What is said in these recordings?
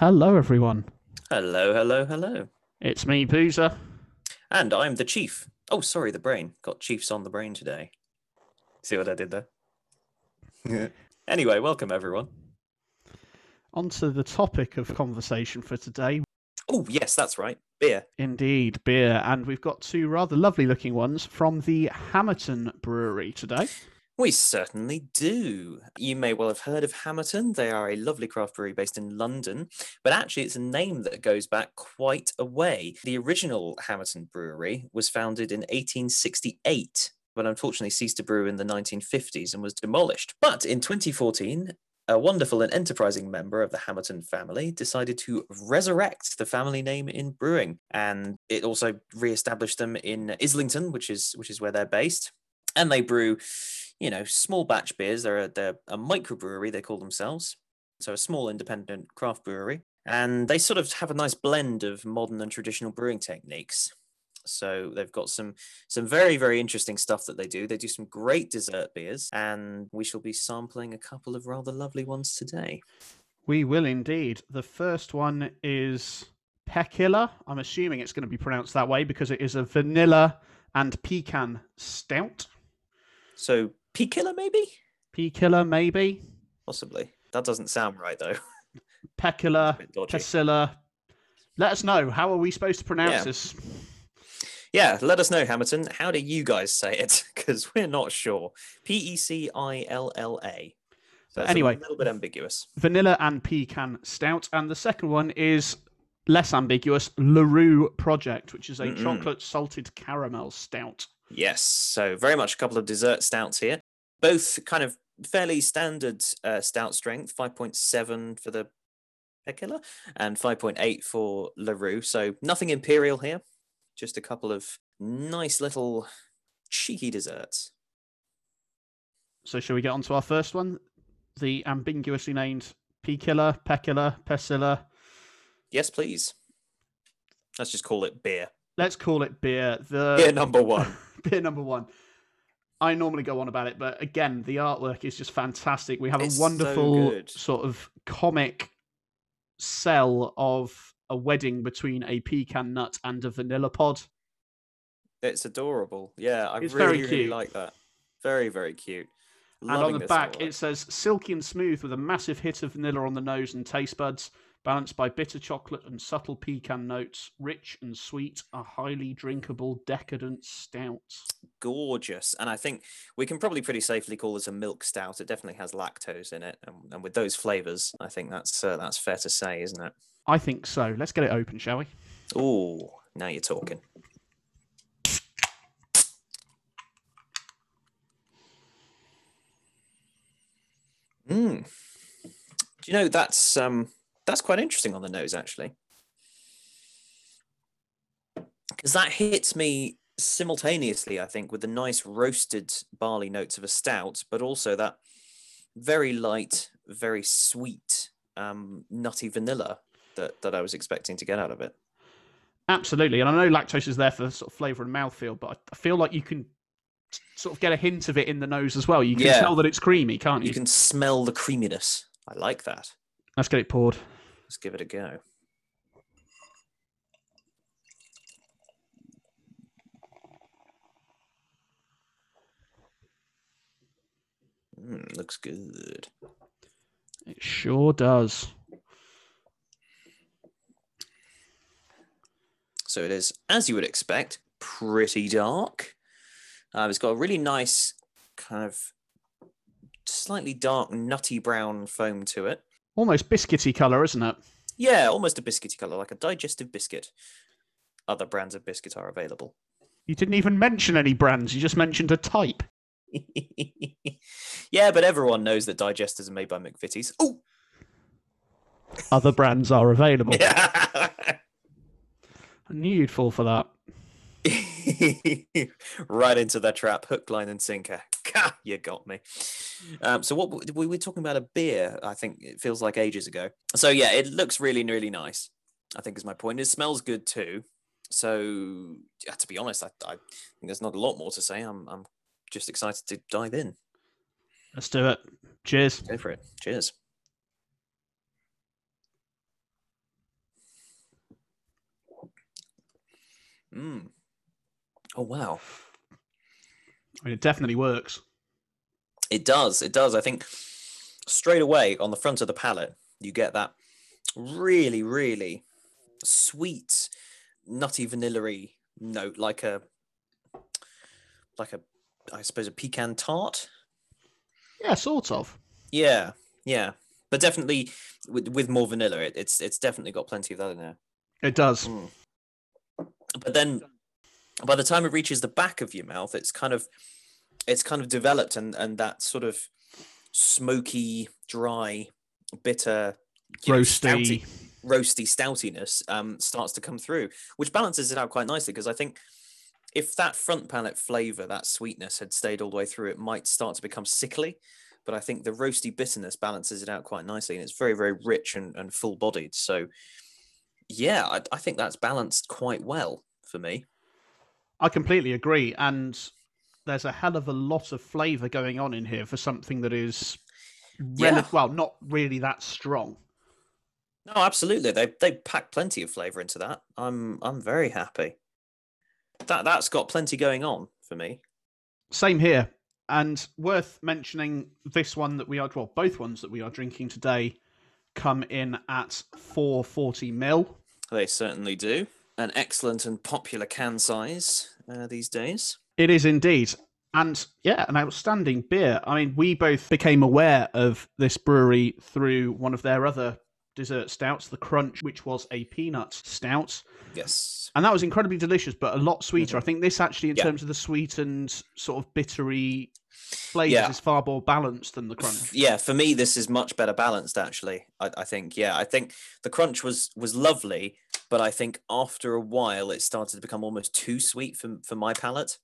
Hello, everyone. Hello, hello, hello. It's me, Boozer. And I'm the chief. Oh, sorry, the brain. Got chiefs on the brain today. See what I did there? anyway, welcome everyone. On to the topic of conversation for today. Oh, yes, that's right. Beer. Indeed, beer. And we've got two rather lovely looking ones from the Hammerton Brewery today. We certainly do. You may well have heard of Hammerton. They are a lovely craft brewery based in London, but actually, it's a name that goes back quite a way. The original Hammerton Brewery was founded in 1868, but unfortunately ceased to brew in the 1950s and was demolished. But in 2014, a wonderful and enterprising member of the Hammerton family decided to resurrect the family name in brewing, and it also re-established them in Islington, which is which is where they're based. And they brew you know, small batch beers. They're a, they're a microbrewery, they call themselves. So a small independent craft brewery. And they sort of have a nice blend of modern and traditional brewing techniques. So they've got some some very very interesting stuff that they do. They do some great dessert beers, and we shall be sampling a couple of rather lovely ones today. We will indeed. The first one is Pekilla. I'm assuming it's going to be pronounced that way because it is a vanilla and pecan stout. So P killer, maybe? P killer, maybe. Possibly. That doesn't sound right, though. Pekilla, Pesilla. Let us know. How are we supposed to pronounce yeah. this? Yeah, let us know, Hammerton. How do you guys say it? Because we're not sure. P E C I L L A. So anyway, a little bit ambiguous. Vanilla and pecan stout, and the second one is less ambiguous. Larue Project, which is a Mm-mm. chocolate salted caramel stout. Yes, so very much a couple of dessert stouts here. Both kind of fairly standard uh, stout strength, 5.7 for the Pekilla and 5.8 for LaRue. So nothing imperial here, just a couple of nice little cheeky desserts. So shall we get on to our first one? The ambiguously named P-Killer, Pekilla, Pesilla. Yes, please. Let's just call it beer. Let's call it beer. The beer number one. beer number one. I normally go on about it, but again, the artwork is just fantastic. We have it's a wonderful so sort of comic cell of a wedding between a pecan nut and a vanilla pod. It's adorable. Yeah, I it's really, really like that. Very, very cute. Loving and on the back, artwork. it says silky and smooth with a massive hit of vanilla on the nose and taste buds balanced by bitter chocolate and subtle pecan notes, rich and sweet, a highly drinkable, decadent stout. Gorgeous. And I think we can probably pretty safely call this a milk stout. It definitely has lactose in it. And, and with those flavors, I think that's uh, that's fair to say, isn't it? I think so. Let's get it open, shall we? Oh, now you're talking. Mm. Do you know that's um that's quite interesting on the nose, actually. Because that hits me simultaneously, I think, with the nice roasted barley notes of a stout, but also that very light, very sweet, um, nutty vanilla that, that I was expecting to get out of it. Absolutely. And I know lactose is there for sort of flavour and mouthfeel, but I feel like you can sort of get a hint of it in the nose as well. You can yeah. tell that it's creamy, can't you? You can smell the creaminess. I like that. Let's get it poured. Let's give it a go. Mm, looks good. It sure does. So it is, as you would expect, pretty dark. Uh, it's got a really nice kind of slightly dark, nutty brown foam to it almost biscuity color, isn't it? Yeah, almost a biscuity color, like a digestive biscuit. Other brands of biscuit are available. You didn't even mention any brands. You just mentioned a type. yeah, but everyone knows that digesters are made by McVitie's. Oh, other brands are available. I knew you'd fall for that. right into the trap, hook, line, and sinker. God, you got me. Um, so what we were talking about a beer. I think it feels like ages ago. So yeah, it looks really really nice. I think is my point. It smells good too. So yeah, to be honest, I, I think there's not a lot more to say. I'm I'm just excited to dive in. Let's do it. Cheers. Go for it. Cheers. Mm. Oh wow. Mean, it definitely works. It does. It does. I think straight away on the front of the palate, you get that really, really sweet, nutty, vanilla note, like a, like a, I suppose a pecan tart. Yeah, sort of. Yeah, yeah, but definitely with, with more vanilla. It, it's it's definitely got plenty of that in there. It does. Mm. But then, by the time it reaches the back of your mouth, it's kind of it's kind of developed and and that sort of smoky, dry, bitter, you know, Roasty. stouty- roasty stoutiness um, starts to come through, which balances it out quite nicely. Because I think if that front palate flavor, that sweetness had stayed all the way through, it might start to become sickly. But I think the roasty bitterness balances it out quite nicely, and it's very, very rich and, and full bodied. So, yeah, I, I think that's balanced quite well for me. I completely agree. And there's a hell of a lot of flavour going on in here for something that is, rel- Yeah. well, not really that strong. No, absolutely. They they pack plenty of flavor into that. I'm I'm very happy. That that's got plenty going on for me. Same here. And worth mentioning, this one that we are, well, both ones that we are drinking today come in at 440 mil. They certainly do. An excellent and popular can size uh, these days. It is indeed. And yeah, an outstanding beer. I mean, we both became aware of this brewery through one of their other dessert stouts, the Crunch, which was a peanut stout. Yes. And that was incredibly delicious, but a lot sweeter. Mm-hmm. I think this actually, in Yeah. terms of the sweet and sort of bittery flavors, Yeah. is far more balanced than the Crunch. Yeah, for me this is much better balanced actually. I, I think. Yeah, I think the crunch was was lovely, but I think after a while it started to become almost too sweet for for my palate.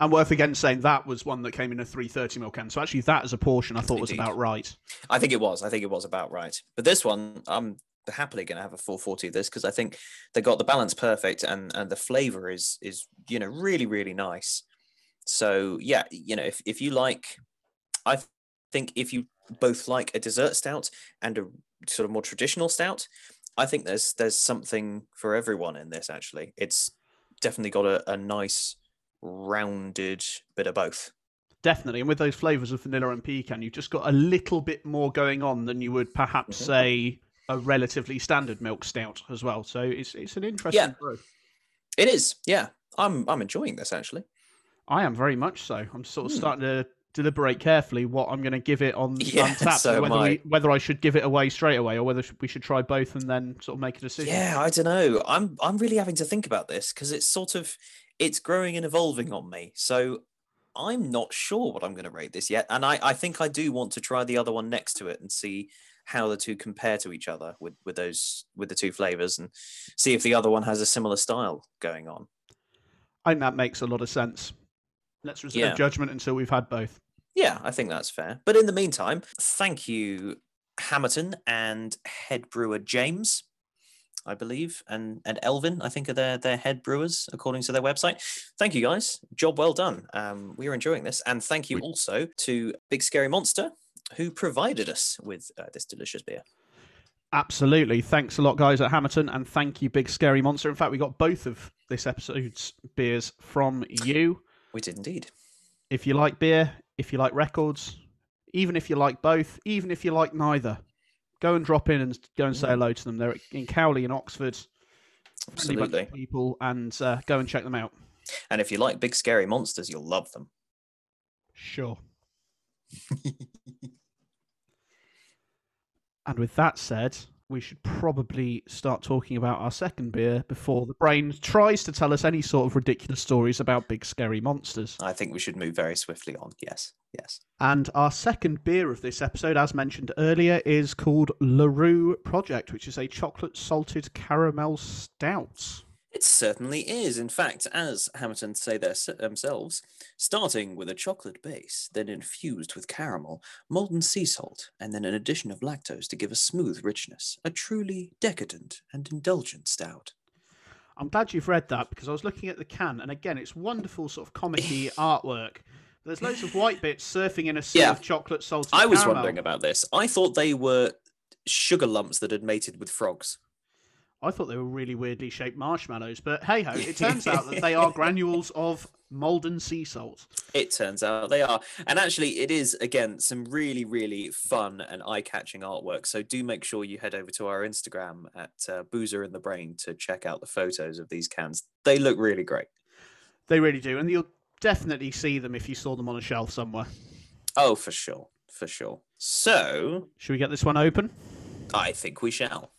And worth again saying that was one that came in a 330 ml can. So actually, that as a portion, I thought was about right. I think it was. I think it was about right. But this one, I'm happily going to have a 440 of this because I think they got the balance perfect and and the flavor is is you know really really nice. So yeah, you know if if you like, I think if you both like a dessert stout and a sort of more traditional stout, I think there's there's something for everyone in this. Actually, it's definitely got a, a nice rounded bit of both. Definitely. And with those flavors of vanilla and pecan, you've just got a little bit more going on than you would perhaps Mhm. say a relatively standard milk stout as well. So it's it's an interesting Yeah. brew. It is. Yeah, I'm I'm enjoying this actually. I am very much so. I'm sort of Hmm. starting to deliberate carefully what I'm going to give it on Yeah, Untappd, so whether I. we, whether I should give it away straight away or whether we should try both and then sort of make a decision. Yeah, I don't know. I'm I'm really having to think about this because it's sort of it's growing and evolving on me. So I'm not sure what I'm going to rate this yet, and I I think I do want to try the other one next to it and see how the two compare to each other with with those with the two flavors and see if the other one has a similar style going on. I think that makes a lot of sense. Let's reserve Yeah. judgment until we've had both. Yeah, I think that's fair. But in the meantime, thank you, Hammerton and head brewer James, I believe, and and Elvin, I think are their their head brewers according to their website. Thank you guys, job well done. Um, we are enjoying this, and thank you also to Big Scary Monster who provided us with uh, this delicious beer. Absolutely. Thanks a lot, guys at Hammerton, and thank you, Big Scary Monster. In fact, we got both of this episode's beers from you. We did indeed. If you like beer, if you like records, even if you like both, even if you like neither, go and drop in and go and say Mm. hello to them. They're in Cowley in Oxford. Friendly bunch of Absolutely. people, and uh, go and check them out. And if you like big scary monsters, you'll love them. Sure. And with that said, we should probably start talking about our second beer before the brain tries to tell us any sort of ridiculous stories about big scary monsters. I think we should move very swiftly on. Yes, yes. And our second beer of this episode, as mentioned earlier, is called LaRue Project, which is a chocolate salted caramel stout. It certainly is. In fact, as Hammerton say their- themselves, um, starting with a chocolate base, then infused with caramel, molten sea salt, and then an addition of lactose to give a smooth richness. A truly decadent and indulgent stout. I'm glad you've read that because I was looking at the can, and again, it's wonderful sort of comic artwork. There's loads of white bits surfing in a sea Yeah. of chocolate salt. I was caramel. wondering about this. I thought they were sugar lumps that had mated with frogs. I thought they were really weirdly shaped marshmallows, but hey ho, it turns out that they are granules of Maldon sea salt. It turns out they are. And actually, it is, again, some really, really fun and eye catching artwork. So do make sure you head over to our Instagram at uh, Boozer in the Brain to check out the photos of these cans. They look really great. They really do. And you'll definitely see them if you saw them on a shelf somewhere. Oh, for sure. For sure. So, Should we get this one open? I think we shall.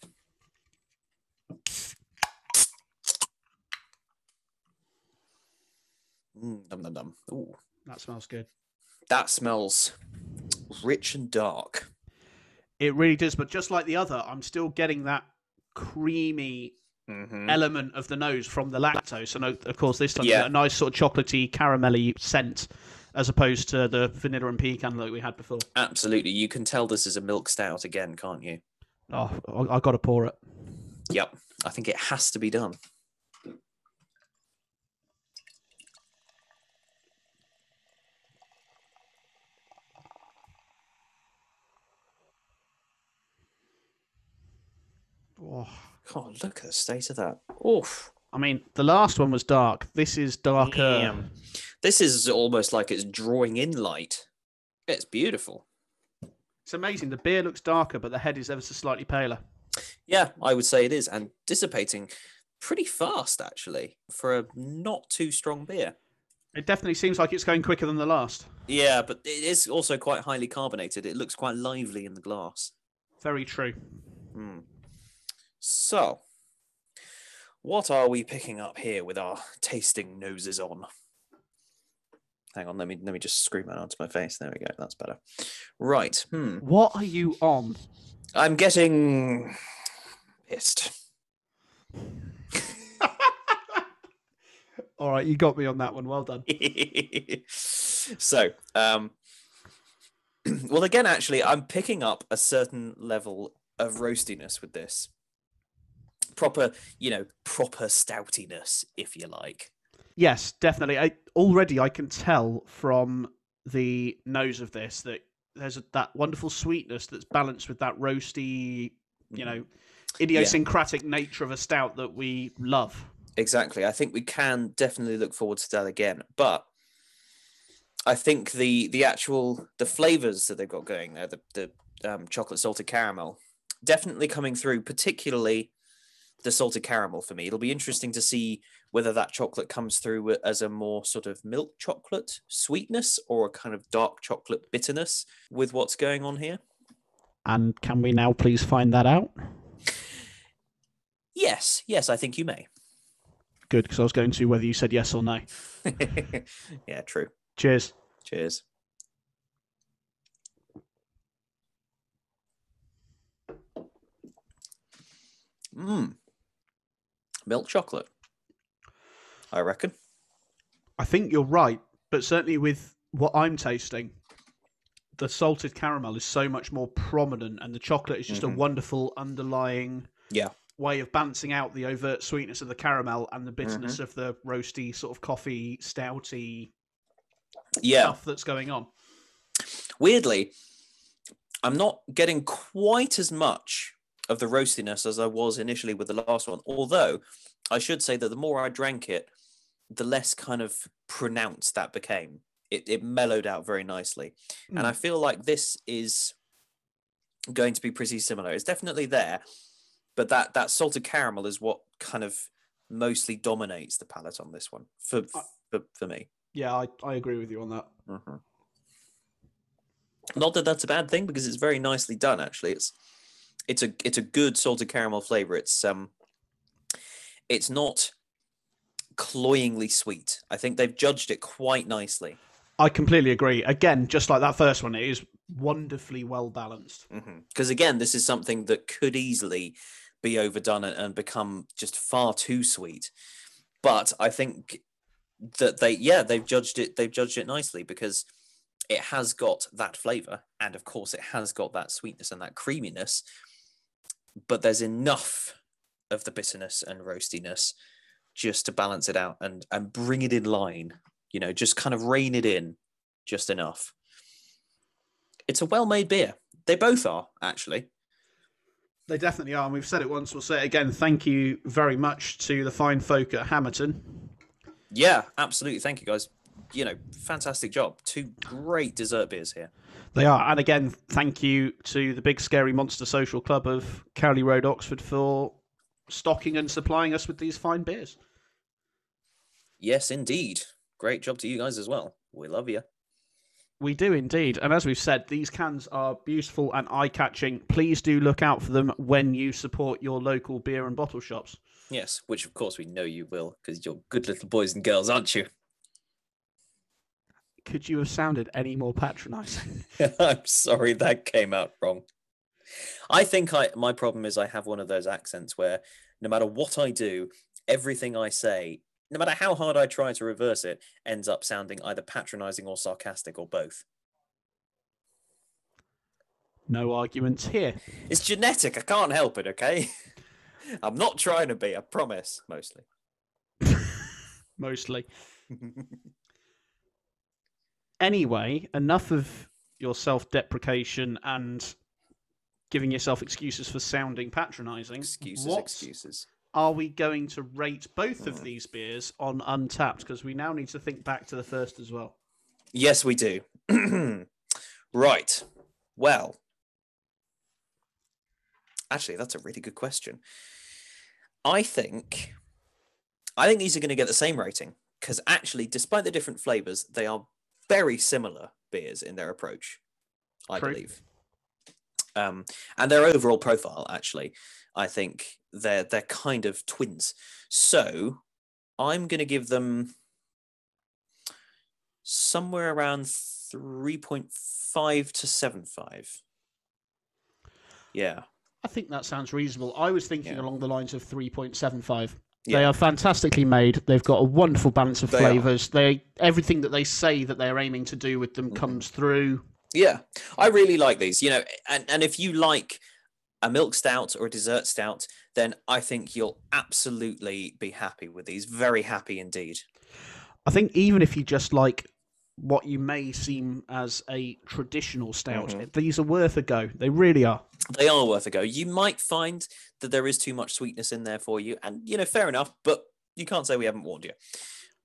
Mm, dum, dum, dum. Ooh, That smells good. that smells rich and dark. It really does, but just like the other, I'm still getting that creamy Mhm. element of the nose from the lactose. And of course, this time Yeah. a nice sort of chocolatey, caramelly scent as opposed to the vanilla and pecan that we had before. Absolutely. You can tell this is a milk stout again, can't you? Oh, I, I got to pour it. Yep. I think it has to be done. Oh. God, look at the state of that. Oof. I mean, the last one was dark. This is darker. Damn. This is almost like it's drawing in light. It's beautiful. It's amazing. The beer looks darker, but the head is ever so slightly paler. Yeah, I would say it is. And dissipating pretty fast, actually, for a not too strong beer. It definitely seems like it's going quicker than the last. Yeah, but it is also quite highly carbonated. It looks quite lively in the glass. Very true. Hmm. So, what are we picking up here with our tasting noses on? Hang on, let me let me just scream that onto my face. There we go. That's better. Right. Hmm. What are you on? I'm getting pissed. All right, you got me on that one. Well done. so, um, well, again, actually, I'm picking up a certain level of roastiness with this. Proper, you know, proper stoutiness, if you like. Yes, definitely. I, already, I can tell from the nose of this that there's a, that wonderful sweetness that's balanced with that roasty, you Mhm. know, idiosyncratic nature of a stout that we love. Exactly. I think we can definitely look forward to that again. But I think the the actual the flavors that they've got going there, the the um, chocolate salted caramel, definitely coming through. Particularly the salted caramel for me. It'll be interesting to see whether that chocolate comes through as a more sort of milk chocolate sweetness or a kind of dark chocolate bitterness with what's going on here. And can we now please find that out? Yes, yes, I think you may. Good, because I was going to whether you said yes or no. yeah, true. Cheers. Cheers. Mmm. Milk chocolate. I reckon. I think you're right, but certainly with what I'm tasting, the salted caramel is so much more prominent, and the chocolate is just Mhm. a wonderful underlying Yeah. way of balancing out the overt sweetness of the caramel and the bitterness of the roasty sort of coffee stouty Yeah. stuff that's going on. Weirdly, I'm not getting quite as much of the roastiness as I was initially with the last one. Although I should say that the more I drank it, the less kind of pronounced that became. It, it mellowed out very nicely. And I feel like this is going to be pretty similar. It's definitely there, but that, that salted caramel is what kind of mostly dominates the palate on this one for, I- for, for me. Yeah, I, I agree with you on that. Mhm. Not that that's a bad thing because it's very nicely done. Actually, it's it's a it's a good salted caramel flavor. It's um, it's not cloyingly sweet. I think they've judged it quite nicely. I completely agree. Again, just like that first one, it is wonderfully well balanced. Because again, this is something that could easily be overdone and, and become just far too sweet. But I think that they yeah they've judged it they've judged it nicely because it has got that flavor and of course it has got that sweetness and that creaminess but there's enough of the bitterness and roastiness just to balance it out and and bring it in line you know just kind of rein it in just enough it's a well-made beer they both are actually They definitely are, and we've said it once. We'll say it again. Thank you very much to the fine folk at Hammerton. Yeah, absolutely. Thank you, guys. You know, fantastic job. Two great dessert beers here. They are, and again, thank you to the Big Scary Monster Social Club of Cowley Road, Oxford, for stocking and supplying us with these fine beers. Yes, indeed. Great job to you guys as well. We love you. We do indeed. And as we've said, these cans are beautiful and eye catching. Please do look out for them when you support your local beer and bottle shops. Yes, which of course we know you will because you're good little boys and girls, aren't you? Could you have sounded any more patronising? I'm sorry that came out wrong. I think I my problem is I have one of those accents where no matter what I do, everything I say, no matter how hard I try to reverse it, ends up sounding either patronizing or sarcastic or both. No arguments here. It's genetic. I can't help it, okay? I'm not trying to be, I promise, mostly. Mostly. Anyway, enough of your self deprecation and giving yourself excuses for sounding patronising. excuses, What excuses. are we going to rate both of Hmm. these beers on Untappd? Because we now need to think back to the first as well. Yes, we do. right. Well, actually, that's a really good question. I think, I think these are going to get the same rating because actually, despite the different flavors, they are very similar beers in their approach. I True. believe, um, and their overall profile. Actually, I think they're they're kind of twins. So, I'm going to give them somewhere around 3.5 to 7.5. Yeah. I think that sounds reasonable. I was thinking Yeah. along the lines of 3.75. They Yeah. are fantastically made. They've got a wonderful balance of They are. flavors. They everything that they say that they're aiming to do with them Mhm. comes through. Yeah. I really like these, you know, and, and if you like a milk stout or a dessert stout, then I think you'll absolutely be happy with these. Very happy indeed. I think even if you just like what you may seem as a traditional stout, Mhm. these are worth a go. They really are. They are worth a go. You might find that there is too much sweetness in there for you, and you know, fair enough, but you can't say we haven't warned you.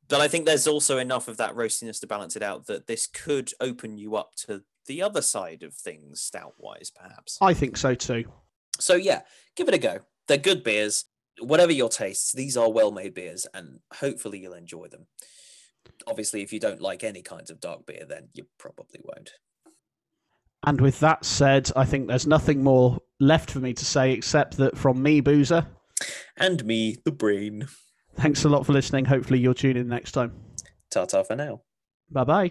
But I think there's also enough of that roastiness to balance it out that this could open you up to the other side of things, stout wise, perhaps. I think so too. So yeah, give it a go. They're good beers. Whatever your tastes, these are well-made beers, and hopefully you'll enjoy them. Obviously, if you don't like any kinds of dark beer, then you probably won't. And with that said, I think there's nothing more left for me to say except that from me, Boozer, And me, the brain. thanks a lot for listening. Hopefully you'll tune in next time. Ta ta for now. Bye bye.